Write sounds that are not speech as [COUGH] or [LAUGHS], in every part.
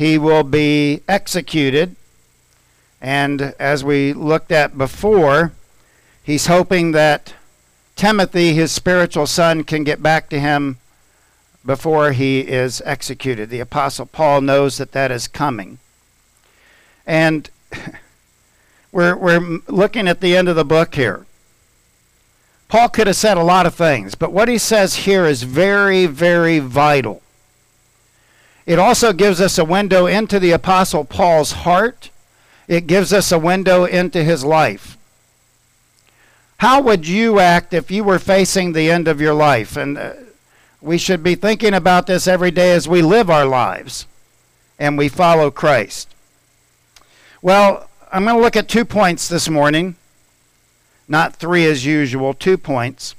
he will be executed. And as we looked at before, he's hoping that Timothy, his spiritual son, can get back to him before he is executed. The Apostle Paul knows that that is coming. And [LAUGHS] we're, we're looking at the end of the book here. Paul could have said a lot of things, but what he says here is very, very vital. It also gives us a window into the Apostle Paul's heart. It gives us a window into his life. How would you act if you were facing the end of your life? And uh, we should be thinking about this every day as we live our lives and we follow Christ. Well, I'm going to look at two points this morning, not three as usual, two points.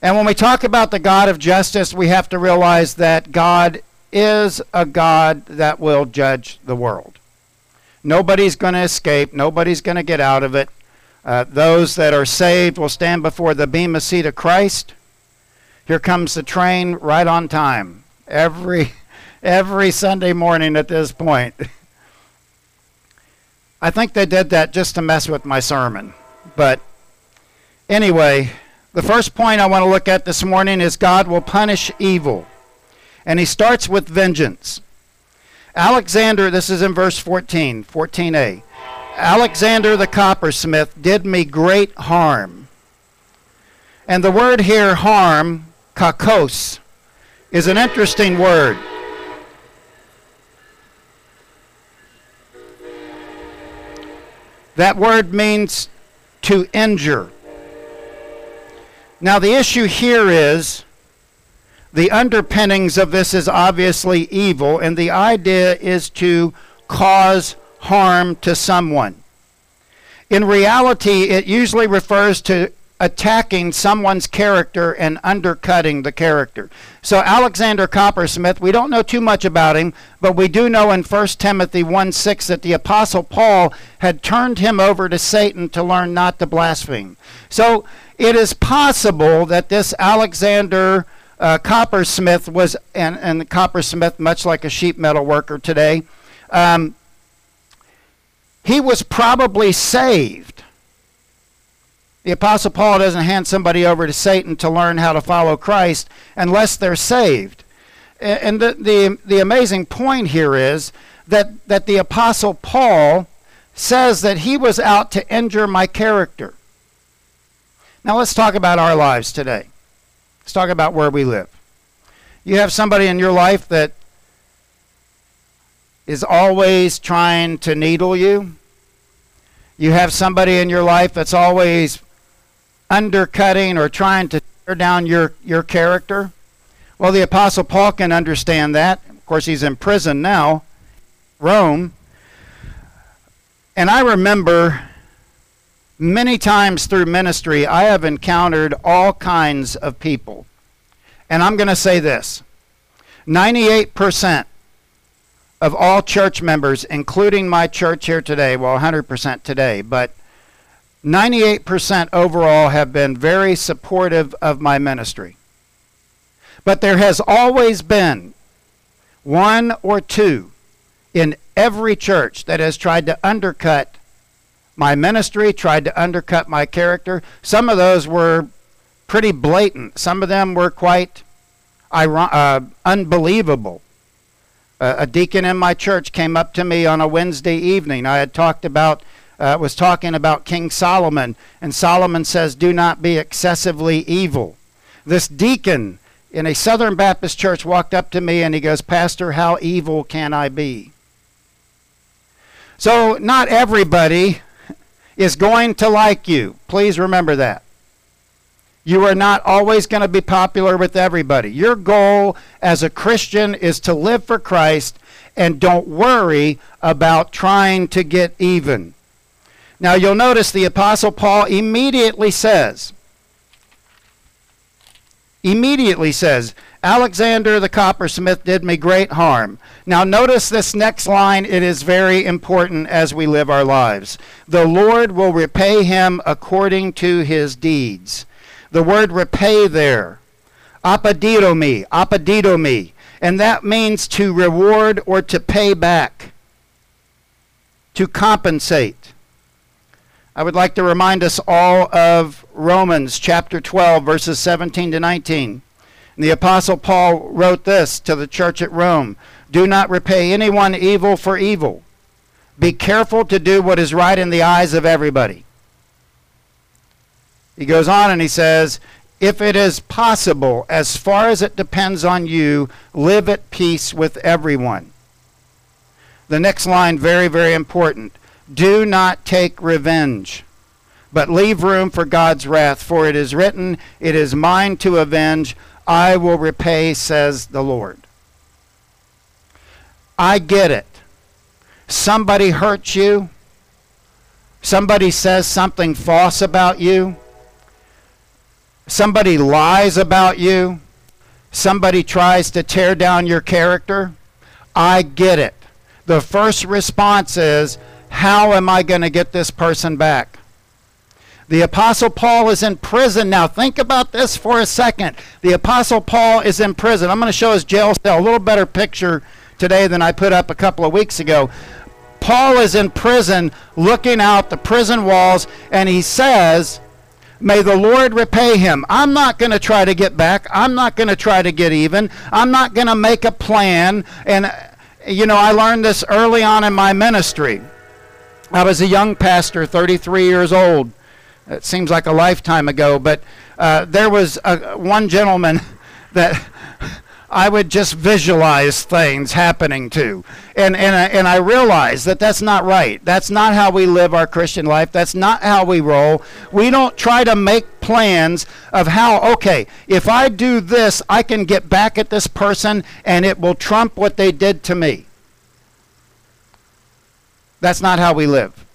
And when we talk about the God of justice, we have to realize that God is a God that will judge the world. Nobody's going to escape, nobody's going to get out of it. Uh, those that are saved will stand before the bema seat of Christ. Here comes the train right on time. Every [LAUGHS] every Sunday morning at this point. [LAUGHS] I think they did that just to mess with my sermon. But anyway, the first point I want to look at this morning is God will punish evil. And he starts with vengeance. Alexander, this is in verse 14, 14a. Alexander the coppersmith did me great harm. And the word here, harm, kakos, is an interesting word. That word means to injure. Now, the issue here is the underpinnings of this is obviously evil, and the idea is to cause harm to someone. In reality, it usually refers to attacking someone's character and undercutting the character. So Alexander Coppersmith, we don't know too much about him, but we do know in 1 Timothy 1 6 that the Apostle Paul had turned him over to Satan to learn not to blaspheme. So it is possible that this Alexander uh, Coppersmith was, and, and Coppersmith, much like a sheet metal worker today, um, he was probably saved. The Apostle Paul doesn't hand somebody over to Satan to learn how to follow Christ unless they're saved. And the, the, the amazing point here is that, that the Apostle Paul says that he was out to injure my character. Now let's talk about our lives today. Let's talk about where we live. You have somebody in your life that is always trying to needle you. You have somebody in your life that's always undercutting or trying to tear down your, your character. Well, the Apostle Paul can understand that. Of course, he's in prison now, Rome. And I remember many times through ministry, I have encountered all kinds of people. And I'm going to say this 98% of all church members, including my church here today, well, 100% today, but 98% overall have been very supportive of my ministry. But there has always been one or two in every church that has tried to undercut my ministry, tried to undercut my character. Some of those were pretty blatant, some of them were quite uh, unbelievable a deacon in my church came up to me on a Wednesday evening. I had talked about, uh, was talking about King Solomon, and Solomon says, Do not be excessively evil. This deacon in a Southern Baptist church walked up to me and he goes, Pastor, how evil can I be? So, not everybody is going to like you. Please remember that. You are not always going to be popular with everybody. Your goal as a Christian is to live for Christ and don't worry about trying to get even. Now you'll notice the Apostle Paul immediately says, immediately says, Alexander the coppersmith did me great harm. Now notice this next line, it is very important as we live our lives. The Lord will repay him according to his deeds. The word repay there, apodidomi, apodidomi. And that means to reward or to pay back, to compensate. I would like to remind us all of Romans chapter 12, verses 17 to 19. And the Apostle Paul wrote this to the church at Rome Do not repay anyone evil for evil. Be careful to do what is right in the eyes of everybody. He goes on and he says, If it is possible, as far as it depends on you, live at peace with everyone. The next line, very, very important. Do not take revenge, but leave room for God's wrath, for it is written, It is mine to avenge. I will repay, says the Lord. I get it. Somebody hurts you. Somebody says something false about you. Somebody lies about you. Somebody tries to tear down your character. I get it. The first response is, How am I going to get this person back? The Apostle Paul is in prison now. Think about this for a second. The Apostle Paul is in prison. I'm going to show his jail cell a little better picture today than I put up a couple of weeks ago. Paul is in prison looking out the prison walls, and he says, May the Lord repay him. I'm not going to try to get back. I'm not going to try to get even. I'm not going to make a plan. And, you know, I learned this early on in my ministry. I was a young pastor, 33 years old. It seems like a lifetime ago, but uh, there was a, one gentleman [LAUGHS] that I would just visualize things happening to. And, and, I, and I realized that that's not right. That's not how we live our Christian life. That's not how we roll. We don't try to make plans of how, okay, if I do this, I can get back at this person and it will trump what they did to me. That's not how we live.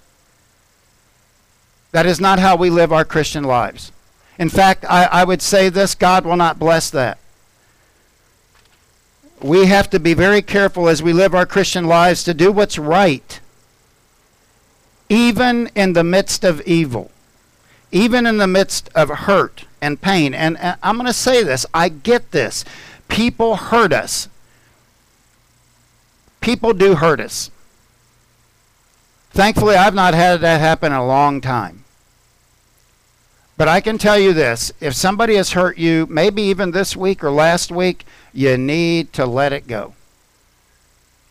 That is not how we live our Christian lives. In fact, I, I would say this God will not bless that. We have to be very careful as we live our Christian lives to do what's right, even in the midst of evil, even in the midst of hurt and pain. And, and I'm going to say this I get this. People hurt us. People do hurt us. Thankfully, I've not had that happen in a long time. But I can tell you this if somebody has hurt you, maybe even this week or last week, you need to let it go.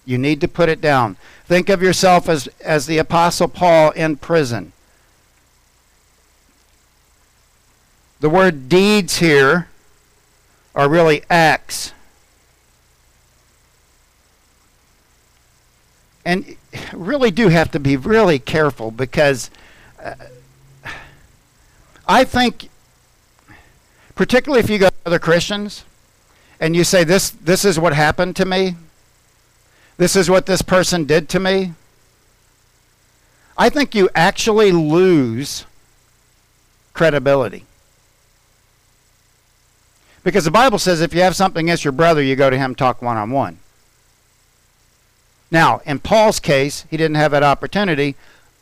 You need to put it down. Think of yourself as, as the Apostle Paul in prison. The word deeds here are really acts. And really do have to be really careful because uh, I think, particularly if you go to other Christians and you say, this, this is what happened to me, this is what this person did to me, I think you actually lose credibility. Because the Bible says if you have something against your brother, you go to him, talk one on one. Now, in Paul's case, he didn't have that opportunity,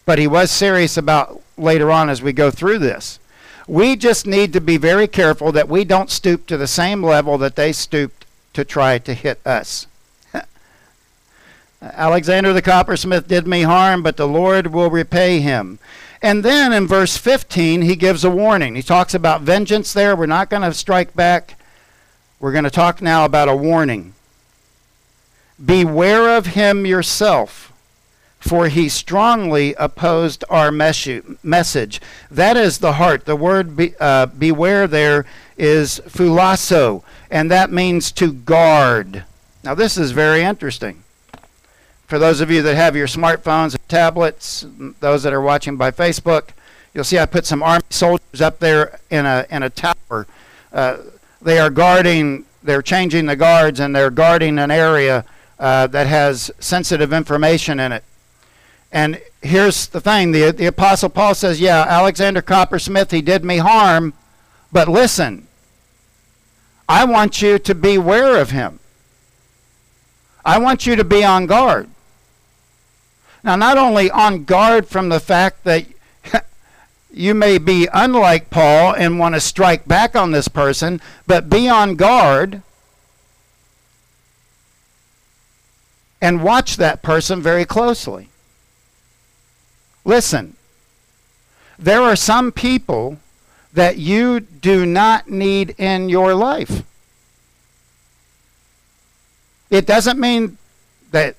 but he was serious about later on as we go through this. We just need to be very careful that we don't stoop to the same level that they stooped to try to hit us. [LAUGHS] Alexander the coppersmith did me harm, but the Lord will repay him. And then in verse 15, he gives a warning. He talks about vengeance there. We're not going to strike back. We're going to talk now about a warning. Beware of him yourself, for he strongly opposed our message. That is the heart. The word be, uh, beware there is phulasso, and that means to guard. Now, this is very interesting. For those of you that have your smartphones and tablets, those that are watching by Facebook, you'll see I put some army soldiers up there in a, in a tower. Uh, they are guarding, they're changing the guards, and they're guarding an area uh, that has sensitive information in it. And here's the thing the, the Apostle Paul says, Yeah, Alexander Coppersmith, he did me harm, but listen, I want you to beware of him. I want you to be on guard. Now, not only on guard from the fact that [LAUGHS] you may be unlike Paul and want to strike back on this person, but be on guard and watch that person very closely. Listen, there are some people that you do not need in your life. It doesn't mean that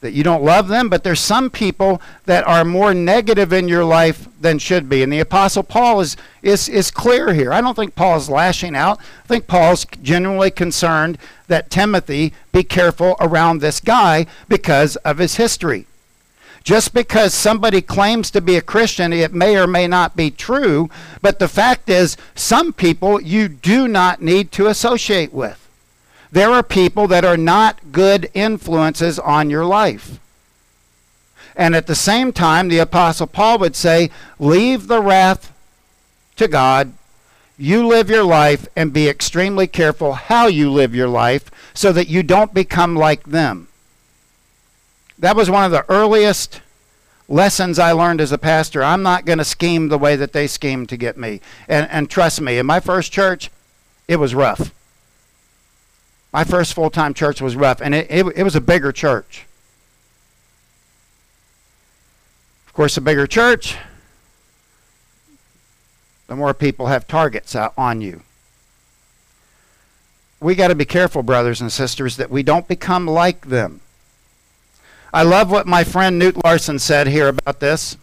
that you don't love them, but there's some people that are more negative in your life than should be. And the apostle Paul is is is clear here. I don't think Paul is lashing out. I think Paul's genuinely concerned that Timothy be careful around this guy because of his history. Just because somebody claims to be a Christian, it may or may not be true, but the fact is some people you do not need to associate with. There are people that are not good influences on your life. And at the same time, the Apostle Paul would say, Leave the wrath to God. You live your life and be extremely careful how you live your life so that you don't become like them. That was one of the earliest lessons I learned as a pastor. I'm not going to scheme the way that they schemed to get me. And, and trust me, in my first church, it was rough. My first full time church was rough, and it, it, it was a bigger church. Of course, a bigger church, the more people have targets out on you. We got to be careful, brothers and sisters, that we don't become like them. I love what my friend Knute Larson said here about this.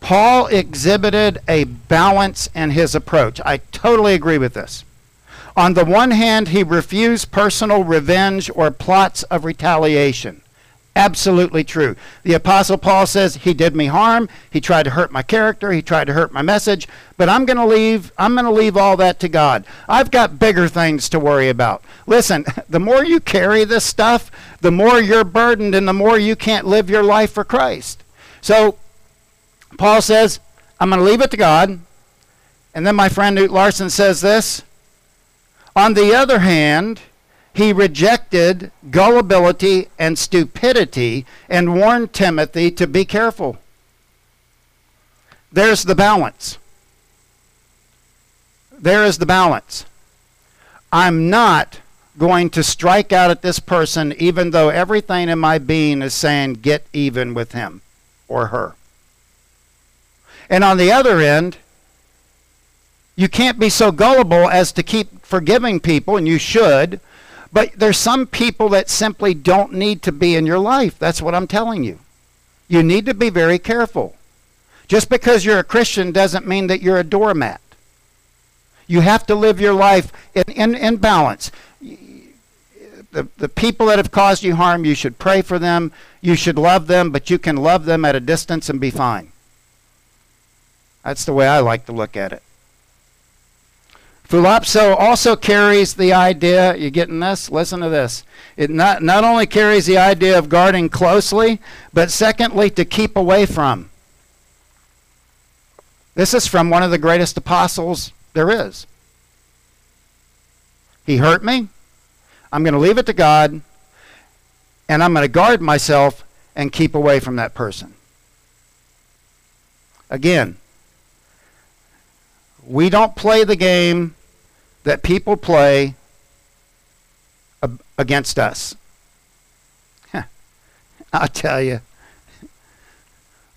Paul exhibited a balance in his approach. I totally agree with this. On the one hand, he refused personal revenge or plots of retaliation. Absolutely true. The Apostle Paul says, He did me harm. He tried to hurt my character. He tried to hurt my message. But I'm going to leave, I'm going to leave all that to God. I've got bigger things to worry about. Listen, [LAUGHS] the more you carry this stuff, the more you're burdened and the more you can't live your life for Christ. So, Paul says, I'm going to leave it to God. And then my friend Knute Larson says this on the other hand, he rejected gullibility and stupidity and warned Timothy to be careful. There's the balance. There is the balance. I'm not going to strike out at this person even though everything in my being is saying get even with him or her. And on the other end, you can't be so gullible as to keep forgiving people, and you should. But there's some people that simply don't need to be in your life. That's what I'm telling you. You need to be very careful. Just because you're a Christian doesn't mean that you're a doormat. You have to live your life in, in, in balance. The, the people that have caused you harm, you should pray for them. You should love them, but you can love them at a distance and be fine. That's the way I like to look at it. Philopso also carries the idea, you getting this? Listen to this. It not, not only carries the idea of guarding closely, but secondly, to keep away from. This is from one of the greatest apostles there is. He hurt me. I'm going to leave it to God, and I'm going to guard myself and keep away from that person. Again, we don't play the game that people play against us. I'll tell you,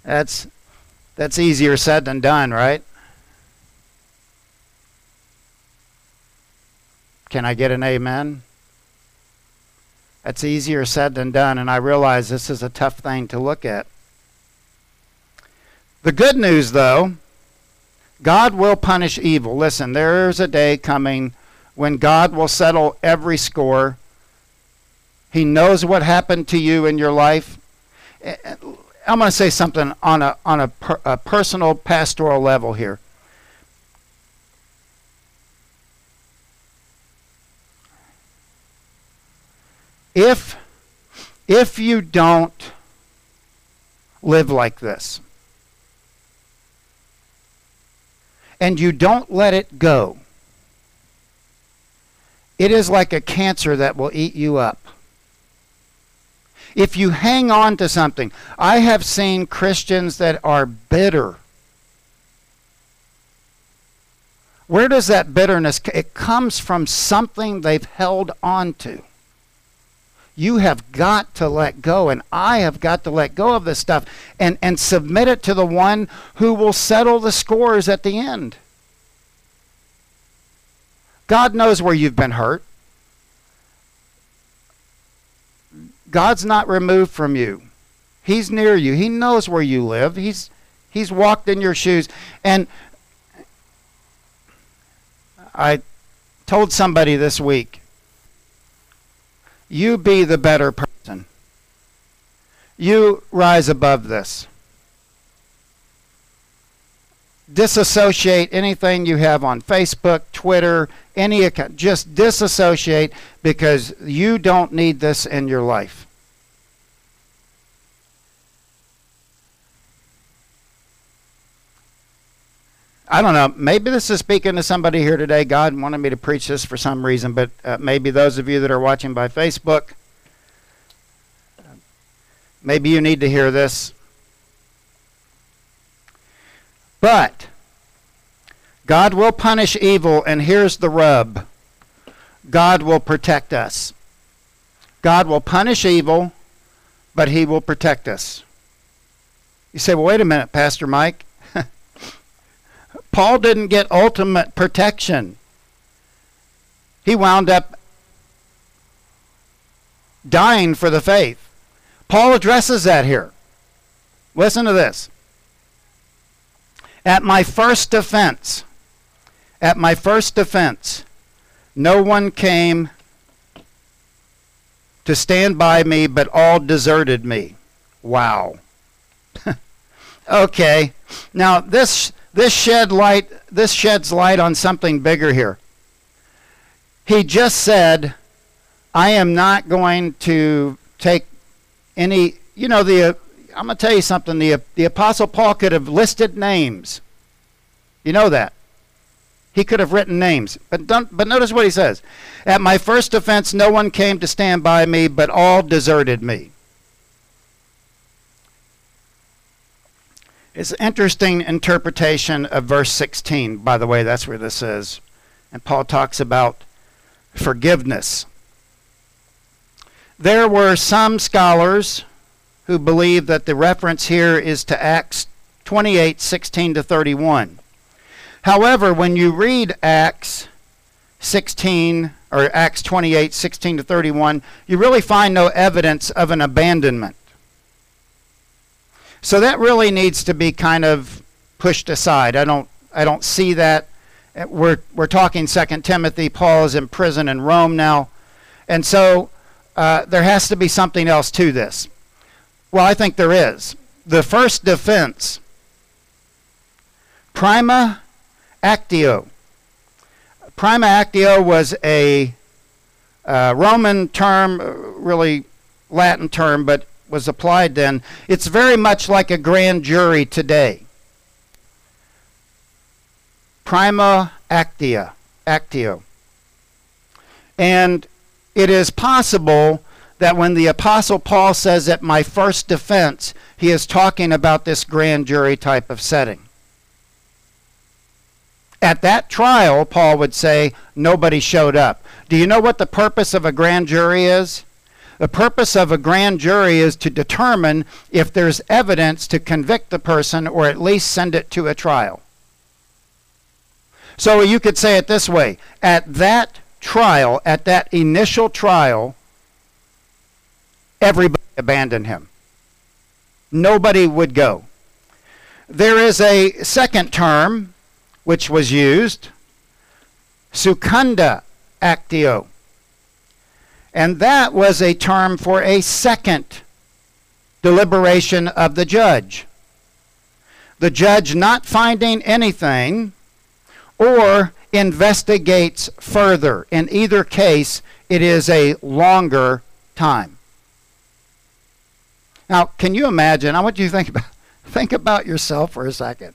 that's that's easier said than done, right? Can I get an amen? That's easier said than done, and I realize this is a tough thing to look at. The good news, though, God will punish evil. Listen, there's a day coming when God will settle every score. He knows what happened to you in your life. Eh, eh, I'm going to say something on a on a, per, a personal pastoral level here. If if you don't live like this, and you don't let it go, it is like a cancer that will eat you up. If you hang on to something, I have seen Christians that are bitter. Where does that bitterness it comes from something they've held on to. You have got to let go, and I have got to let go of this stuff and, and submit it to the one who will settle the scores at the end. God knows where you've been hurt. God's not removed from you. He's near you. He knows where you live. He's he's walked in your shoes. And I told somebody this week, you be the better person. You rise above this. Disassociate anything you have on Facebook, Twitter, any account. Just disassociate because you don't need this in your life. I don't know. Maybe this is speaking to somebody here today. God wanted me to preach this for some reason, but uh, maybe those of you that are watching by Facebook, maybe you need to hear this. But God will punish evil, and here's the rub God will protect us. God will punish evil, but He will protect us. You say, well, wait a minute, Pastor Mike. Paul didn't get ultimate protection. He wound up dying for the faith. Paul addresses that here. Listen to this. At my first defense, at my first defense, no one came to stand by me, but all deserted me. Wow. [LAUGHS] okay. Now this this shed light this sheds light on something bigger here. He just said, I am not going to take any you know the uh, I'm going to tell you something the the apostle Paul could have listed names. You know that. He could have written names. But don't, but notice what he says. At my first defense no one came to stand by me, but all deserted me. It's an interesting interpretation of verse 16. By the way, that's where this is. And Paul talks about forgiveness. There were some scholars who believe that the reference here is to Acts 28 16 to 31. However, when you read Acts 16 or Acts 28 16 to 31, you really find no evidence of an abandonment. So that really needs to be kind of pushed aside. I don't I don't see that. We're we're talking Second Timothy. Paul is in prison in Rome now, and so uh, there has to be something else to this. Well, I think there is. The first defense, prima actio. Prima actio was a uh, Roman term, uh, really Latin term, but was applied then, it's very much like a grand jury today. Prima actia, actio. And it is possible that when the Apostle Paul says at my first defense, he is talking about this grand jury type of setting. At that trial, Paul would say, nobody showed up. Do you know what the purpose of a grand jury is? The purpose of a grand jury is to determine if there's evidence to convict the person or at least send it to a trial. So you could say it this way at that trial, at that initial trial, everybody abandoned him. Nobody would go. There is a second term which was used, secunda actio. And that was a term for a second deliberation of the judge. The judge not finding anything or investigates further. In either case, it is a longer time. Now, can you imagine? I want you to think about [LAUGHS] think about yourself for a second.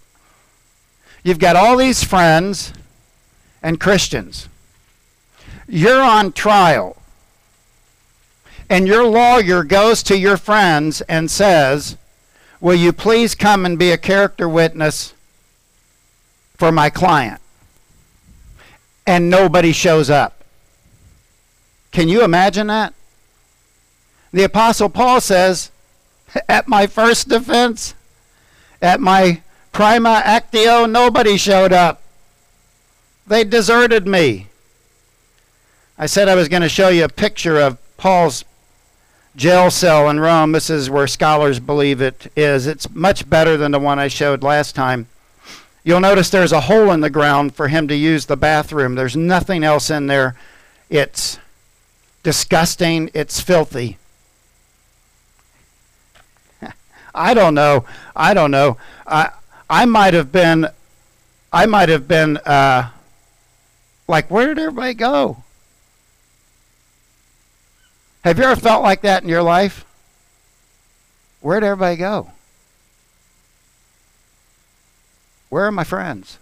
You've got all these friends and Christians. You're on trial and your lawyer goes to your friends and says, Will you please come and be a character witness for my client? And nobody shows up. Can you imagine that? The Apostle Paul says, at my first defense, at my prima actio, nobody showed up. They deserted me. I said I was going to show you a picture of Paul's jail cell in Rome. This is where scholars believe it is. It's much better than the one I showed last time. You'll notice there's a hole in the ground for him to use the bathroom. There's nothing else in there. It's disgusting. It's filthy. [LAUGHS] I don't know. I don't know. I I might have been, I might have been uh, like, where did everybody go? Have you ever felt like that in your life? Where'd everybody go? Where are my friends?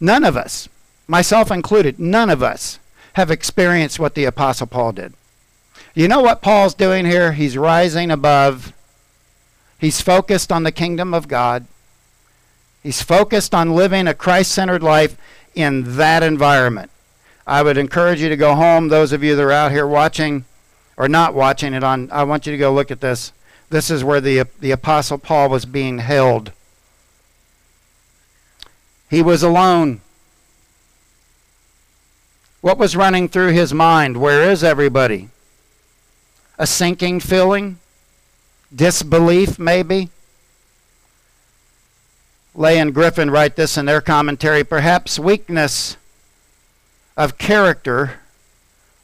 None of us, myself included, none of us have experienced what the Apostle Paul did. You know what Paul's doing here? He's rising above. He's focused on the kingdom of God. He's focused on living a Christ centered life in that environment. I would encourage you to go home, those of you that are out here watching or not watching it on, I want you to go look at this. This is where the, the Apostle Paul was being held. He was alone. What was running through his mind? Where is everybody? A sinking feeling? Disbelief, maybe? Lea and Griffin write this in their commentary. Perhaps weakness of character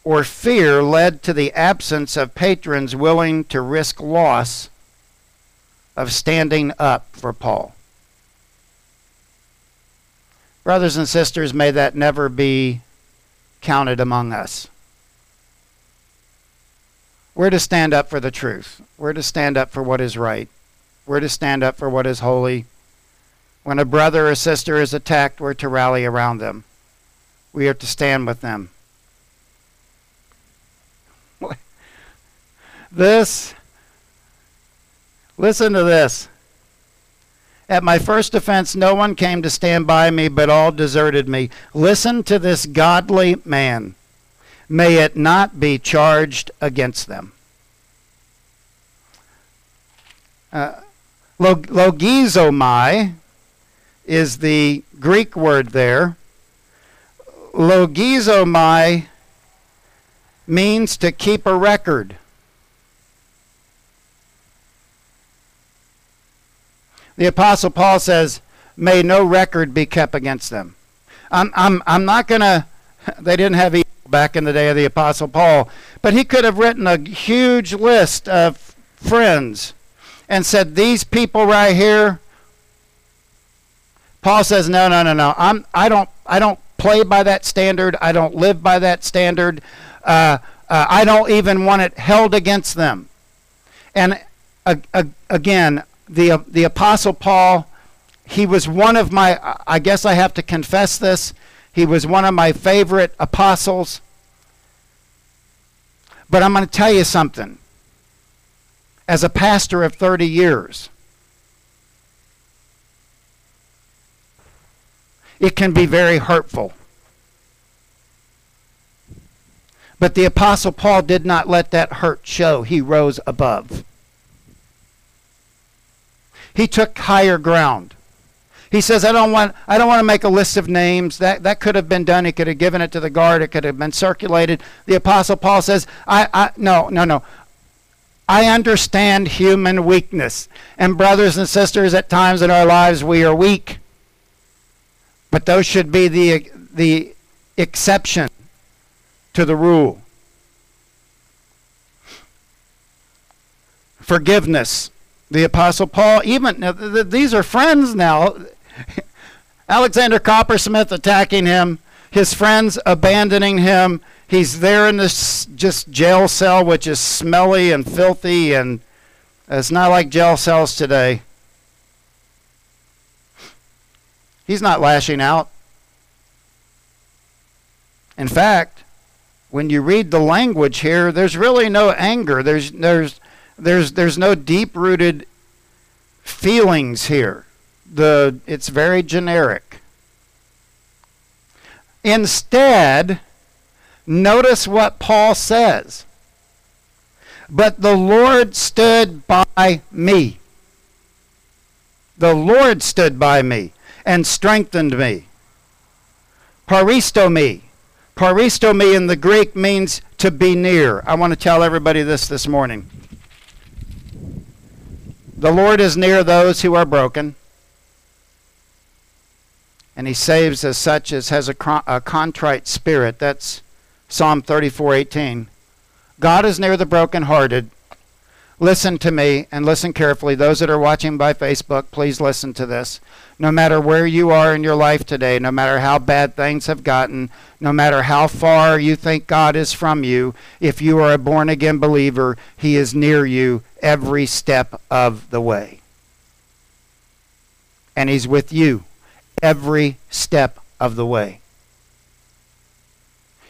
or fear led to the absence of patrons willing to risk loss of standing up for Paul. Brothers and sisters, may that never be counted among us. We're to stand up for the truth. We're to stand up for what is right. We're to stand up for what is holy. When a brother or sister is attacked, we're to rally around them. We are to stand with them. [LAUGHS] This, listen to this. At my first offense, no one came to stand by me, but all deserted me. Listen to this godly man. May it not be charged against them. Uh, logizomai is the Greek word there logizomai means to keep a record. The Apostle Paul says, May no record be kept against them. I'm, I'm, I'm not going [LAUGHS] to, they didn't have email back in the day of the Apostle Paul, but he could have written a huge list of friends and said, These people right here. Paul says, No, no, no, no. I'm, I, don't, I don't play by that standard. I don't live by that standard. Uh, uh, I don't even want it held against them. And uh, again, the the apostle Paul, he was one of my. I guess I have to confess this. He was one of my favorite apostles. But I'm going to tell you something. As a pastor of 30 years, it can be very hurtful. But the Apostle Paul did not let that hurt show. He rose above. He took higher ground. He says, I don't want I don't want to make a list of names. That that could have been done. He could have given it to the guard. It could have been circulated. The Apostle Paul says, I, I no, no, no. I understand human weakness. And brothers and sisters, at times in our lives we are weak. But those should be the, the exception to the rule. Forgiveness. The Apostle Paul, even these are friends now. [LAUGHS] Alexander Coppersmith attacking him, his friends abandoning him. He's there in this just jail cell, which is smelly and filthy, and it's not like jail cells today. He's not lashing out. In fact, when you read the language here, there's really no anger. There's there's there's there's no deep-rooted feelings here. The it's very generic. Instead, notice what Paul says. But the Lord stood by me. The Lord stood by me and strengthened me. Paristo me. Paristo me in the Greek means to be near. I want to tell everybody this this morning. The Lord is near those who are broken, and He saves as such as has a, a contrite spirit. That's Psalm 34:18. God is near the brokenhearted. Listen to me and listen carefully. Those that are watching by Facebook, please listen to this. No matter where you are in your life today, no matter how bad things have gotten, no matter how far you think God is from you, if you are a born again believer, He is near you every step of the way. And He's with you every step of the way.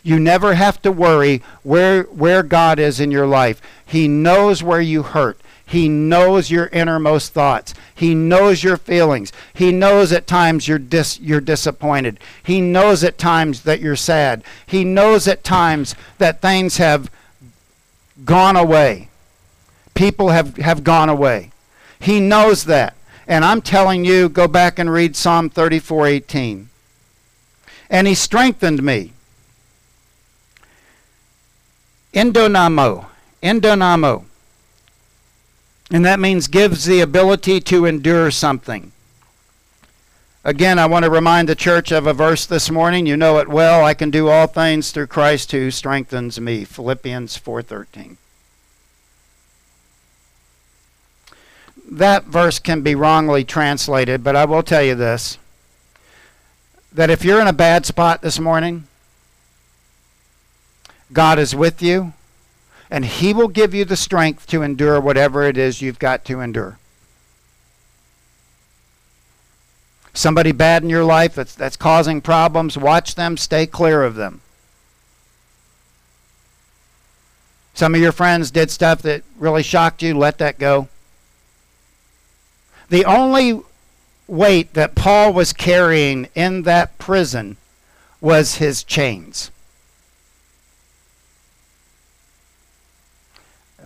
You never have to worry where, where God is in your life. He knows where you hurt. He knows your innermost thoughts. He knows your feelings. He knows at times you're, dis, you're disappointed. He knows at times that you're sad. He knows at times that things have gone away. People have, have gone away. He knows that. And I'm telling you, go back and read Psalm 34:18. And he strengthened me. Endonamo. Endonamo. And that means gives the ability to endure something. Again, I want to remind the church of a verse this morning. You know it well. I can do all things through Christ who strengthens me. Philippians 4:13. That verse can be wrongly translated, but I will tell you this that if you're in a bad spot this morning, God is with you, and He will give you the strength to endure whatever it is you've got to endure. Somebody bad in your life that's, that's causing problems, watch them, stay clear of them. Some of your friends did stuff that really shocked you, let that go. The only weight that Paul was carrying in that prison was his chains.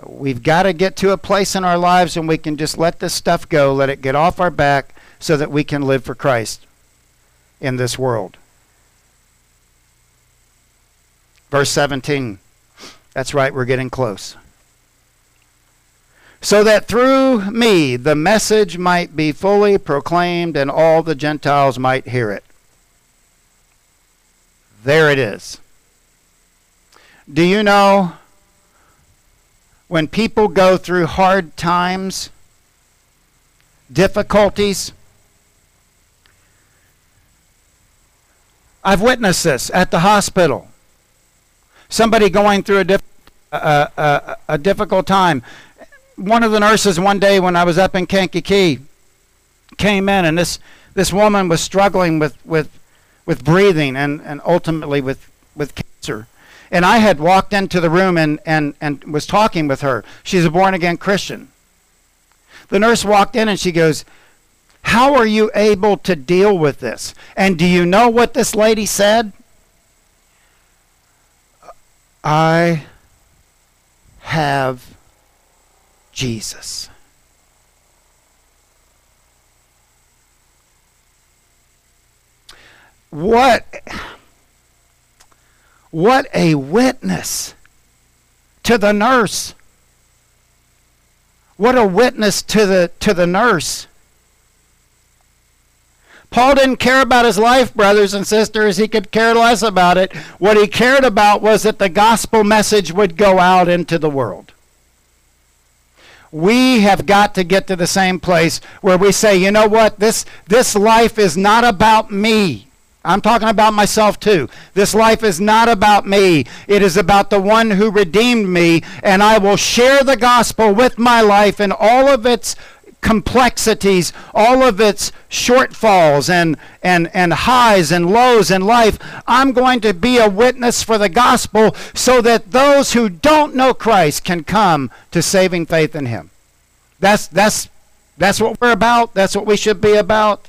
We've got to get to a place in our lives and we can just let this stuff go, let it get off our back, so that we can live for Christ in this world. Verse 17. That's right, we're getting close. So that through me the message might be fully proclaimed and all the Gentiles might hear it. There it is. Do you know when people go through hard times, difficulties. I've witnessed this at the hospital. Somebody going through a, diff, uh, uh, a difficult time. One of the nurses one day when I was up in Kankakee came in, and this, this woman was struggling with, with, with breathing and, and ultimately with, with cancer. And I had walked into the room and, and, and was talking with her. She's a born again Christian. The nurse walked in and she goes, How are you able to deal with this? And do you know what this lady said? I have Jesus. What what a witness to the nurse. What a witness to the to the nurse. Paul didn't care about his life, brothers and sisters. He could care less about it. What he cared about was that the gospel message would go out into the world. We have got to get to the same place where we say, you know what? This, this life is not about me. I'm talking about myself too. This life is not about me. It is about the one who redeemed me, and I will share the gospel with my life in all of its complexities, all of its shortfalls and, and, and highs and lows in life. I'm going to be a witness for the gospel so that those who don't know Christ can come to saving faith in him. That's, that's, that's what we're about. That's what we should be about.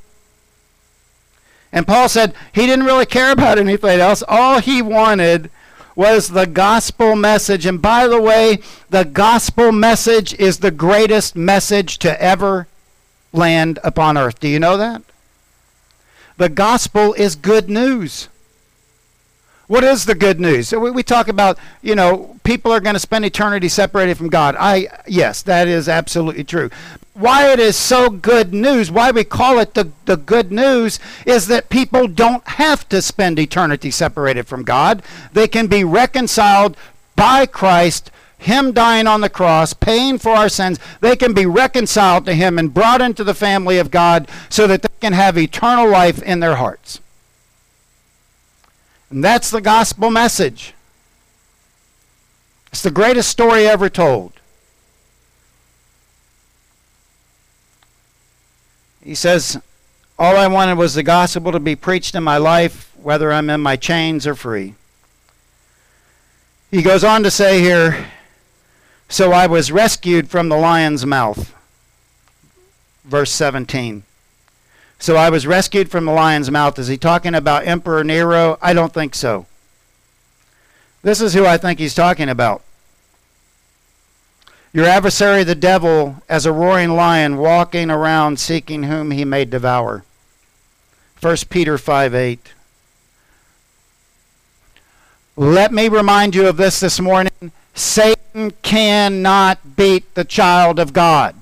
And Paul said he didn't really care about anything else. All he wanted was the gospel message. And by the way, the gospel message is the greatest message to ever land upon earth. Do you know that? The gospel is good news. What is the good news? We, we talk about, you know, people are going to spend eternity separated from God. I yes, that is absolutely true. Why it is so good news, why we call it the, the good news, is that people don't have to spend eternity separated from God. They can be reconciled by Christ him dying on the cross, paying for our sins, they can be reconciled to Him and brought into the family of God so that they can have eternal life in their hearts. And that's the gospel message. It's the greatest story ever told. He says, All I wanted was the gospel to be preached in my life, whether I'm in my chains or free. He goes on to say here, So I was rescued from the lion's mouth. Verse 17. So I was rescued from the lion's mouth. Is he talking about Emperor Nero? I don't think so. This is who I think he's talking about. Your adversary, the devil, as a roaring lion, walking around seeking whom he may devour. 1 Peter 5 8. Let me remind you of this this morning. Satan cannot beat the child of God.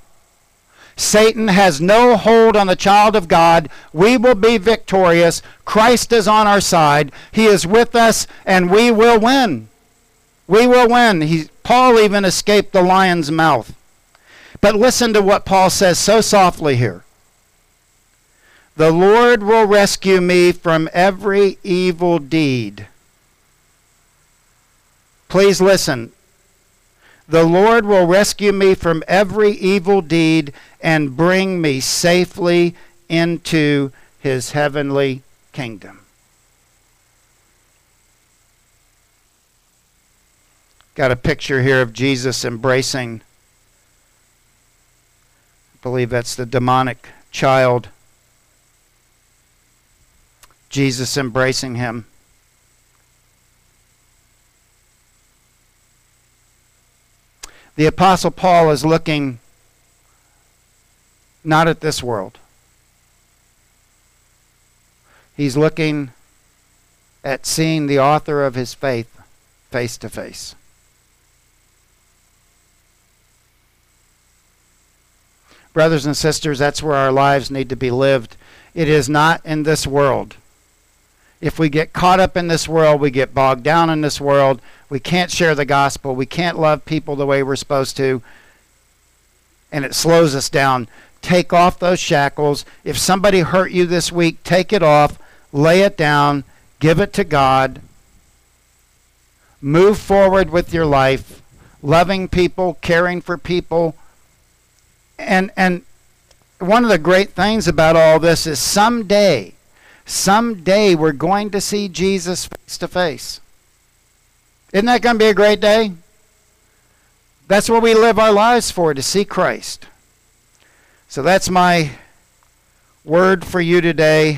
Satan has no hold on the child of God. We will be victorious. Christ is on our side. He is with us, and we will win. We will win. He, Paul even escaped the lion's mouth. But listen to what Paul says so softly here. The Lord will rescue me from every evil deed. Please listen. The Lord will rescue me from every evil deed and bring me safely into his heavenly kingdom. Got a picture here of Jesus embracing, I believe that's the demonic child. Jesus embracing him. The Apostle Paul is looking not at this world. He's looking at seeing the author of his faith face to face. Brothers and sisters, that's where our lives need to be lived. It is not in this world. If we get caught up in this world, we get bogged down in this world, we can't share the gospel. We can't love people the way we're supposed to. And it slows us down. Take off those shackles. If somebody hurt you this week, take it off, lay it down, give it to God. Move forward with your life, loving people, caring for people. And and one of the great things about all this is someday someday we're going to see Jesus face to face. Isn't that going to be a great day? That's what we live our lives for, to see Christ. So that's my word for you today.